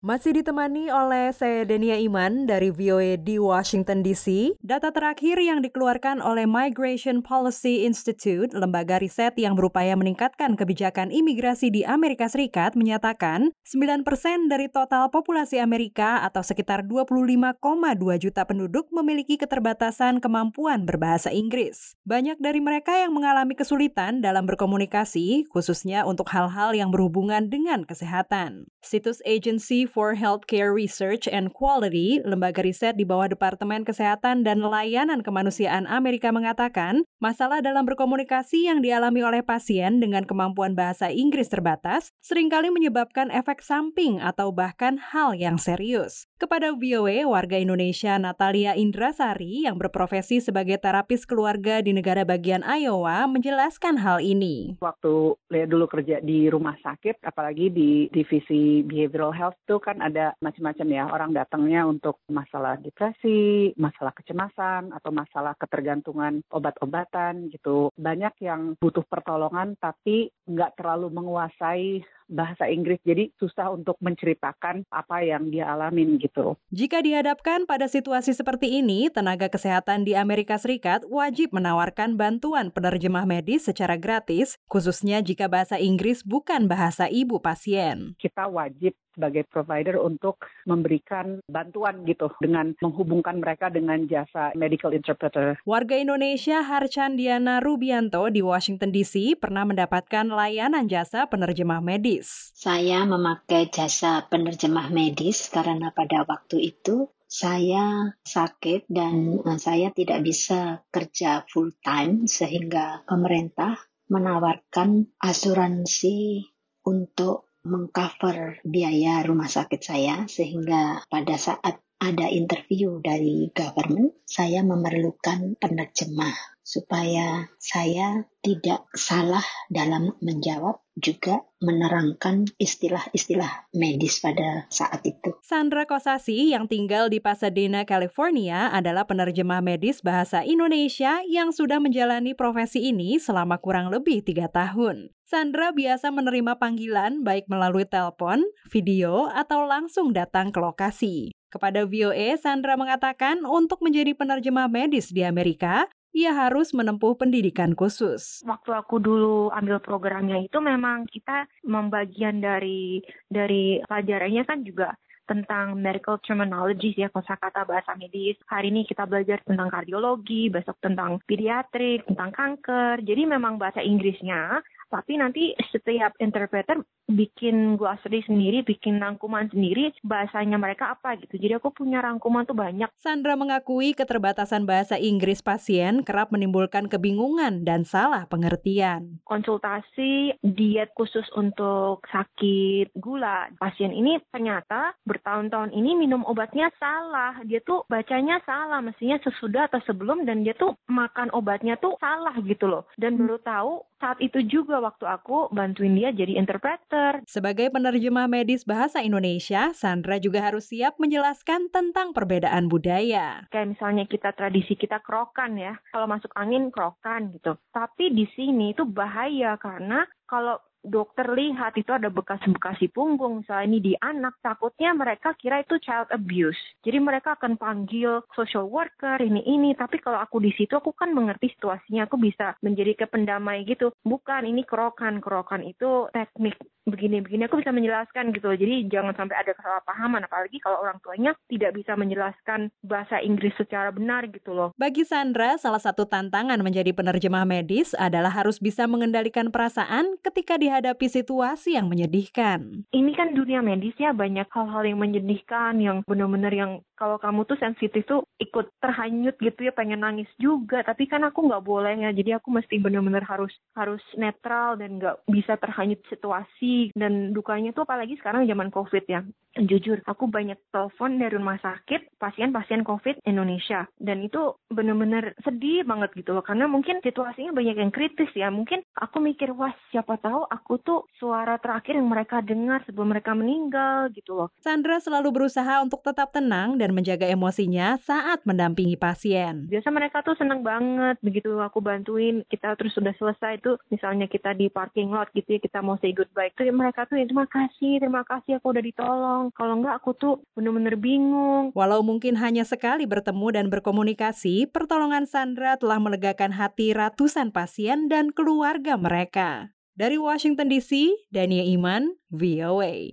Masih ditemani oleh saya Denia Iman dari VOA di Washington DC. Data terakhir yang dikeluarkan oleh Migration Policy Institute, lembaga riset yang berupaya meningkatkan kebijakan imigrasi di Amerika Serikat, menyatakan 9% dari total populasi Amerika atau sekitar 25,2 juta penduduk memiliki keterbatasan kemampuan berbahasa Inggris. Banyak dari mereka yang mengalami kesulitan dalam berkomunikasi, khususnya untuk hal-hal yang berhubungan dengan kesehatan. Situs agency for Healthcare Research and Quality, lembaga riset di bawah Departemen Kesehatan dan Layanan Kemanusiaan Amerika mengatakan, masalah dalam berkomunikasi yang dialami oleh pasien dengan kemampuan bahasa Inggris terbatas sering kali menyebabkan efek samping atau bahkan hal yang serius. Kepada VOA, warga Indonesia Natalia Indrasari yang berprofesi sebagai terapis keluarga di negara bagian Iowa menjelaskan hal ini. Waktu dulu kerja di rumah sakit, apalagi di divisi behavioral health tuh kan ada macam-macam ya orang datangnya untuk masalah depresi, masalah kecemasan atau masalah ketergantungan obat-obatan gitu. Banyak yang butuh pertolongan tapi nggak terlalu menguasai bahasa Inggris jadi susah untuk menceritakan apa yang dia alamin gitu. Jika dihadapkan pada situasi seperti ini, tenaga kesehatan di Amerika Serikat wajib menawarkan bantuan penerjemah medis secara gratis, khususnya jika bahasa Inggris bukan bahasa ibu pasien. Kita wajib sebagai provider untuk memberikan bantuan gitu dengan menghubungkan mereka dengan jasa medical interpreter. Warga Indonesia Harchandiana Rubianto di Washington DC pernah mendapatkan layanan jasa penerjemah medis. Saya memakai jasa penerjemah medis karena pada waktu itu saya sakit dan saya tidak bisa kerja full time sehingga pemerintah menawarkan asuransi untuk mengcover biaya rumah sakit saya sehingga pada saat ada interview dari government, saya memerlukan penerjemah supaya saya tidak salah dalam menjawab juga menerangkan istilah-istilah medis pada saat itu. Sandra Kosasi yang tinggal di Pasadena, California adalah penerjemah medis bahasa Indonesia yang sudah menjalani profesi ini selama kurang lebih tiga tahun. Sandra biasa menerima panggilan baik melalui telepon, video, atau langsung datang ke lokasi. Kepada VOA, Sandra mengatakan untuk menjadi penerjemah medis di Amerika, ia harus menempuh pendidikan khusus. Waktu aku dulu ambil programnya itu memang kita membagian dari dari pelajarannya kan juga tentang medical terminology ya kosakata bahasa medis. Hari ini kita belajar tentang kardiologi, besok tentang pediatrik, tentang kanker. Jadi memang bahasa Inggrisnya tapi nanti setiap interpreter bikin glossary sendiri, bikin rangkuman sendiri, bahasanya mereka apa gitu. Jadi aku punya rangkuman tuh banyak. Sandra mengakui keterbatasan bahasa Inggris pasien kerap menimbulkan kebingungan dan salah pengertian. Konsultasi diet khusus untuk sakit gula. Pasien ini ternyata bertahun-tahun ini minum obatnya salah. Dia tuh bacanya salah, mestinya sesudah atau sebelum dan dia tuh makan obatnya tuh salah gitu loh. Dan baru tahu saat itu juga waktu aku bantuin dia jadi interpreter. Sebagai penerjemah medis bahasa Indonesia, Sandra juga harus siap menjelaskan tentang perbedaan budaya. Kayak misalnya kita tradisi kita kerokan ya, kalau masuk angin kerokan gitu. Tapi di sini itu bahaya karena kalau dokter lihat itu ada bekas-bekas di punggung, misalnya ini di anak, takutnya mereka kira itu child abuse. Jadi mereka akan panggil social worker, ini ini. Tapi kalau aku di situ, aku kan mengerti situasinya, aku bisa menjadi kependamai gitu. Bukan, ini kerokan, kerokan itu teknik begini-begini. Aku bisa menjelaskan gitu. Jadi jangan sampai ada kesalahpahaman, apalagi kalau orang tuanya tidak bisa menjelaskan bahasa Inggris secara benar gitu loh. Bagi Sandra, salah satu tantangan menjadi penerjemah medis adalah harus bisa mengendalikan perasaan ketika di dihadapi situasi yang menyedihkan. Ini kan dunia medis ya banyak hal-hal yang menyedihkan yang benar-benar yang kalau kamu tuh sensitif tuh ikut terhanyut gitu ya pengen nangis juga tapi kan aku nggak boleh ya jadi aku mesti benar-benar harus harus netral dan nggak bisa terhanyut situasi dan dukanya tuh apalagi sekarang zaman covid ya jujur aku banyak telepon dari rumah sakit pasien-pasien covid Indonesia dan itu benar-benar sedih banget gitu loh karena mungkin situasinya banyak yang kritis ya mungkin aku mikir wah siapa tahu aku tuh suara terakhir yang mereka dengar sebelum mereka meninggal gitu loh. Sandra selalu berusaha untuk tetap tenang dan menjaga emosinya saat mendampingi pasien. Biasa mereka tuh seneng banget begitu aku bantuin kita terus sudah selesai itu misalnya kita di parking lot gitu ya kita mau say goodbye itu mereka tuh ya, terima kasih terima kasih aku udah ditolong tolong. Kalau enggak aku tuh bener-bener bingung. Walau mungkin hanya sekali bertemu dan berkomunikasi, pertolongan Sandra telah melegakan hati ratusan pasien dan keluarga mereka. Dari Washington DC, Dania Iman, VOA.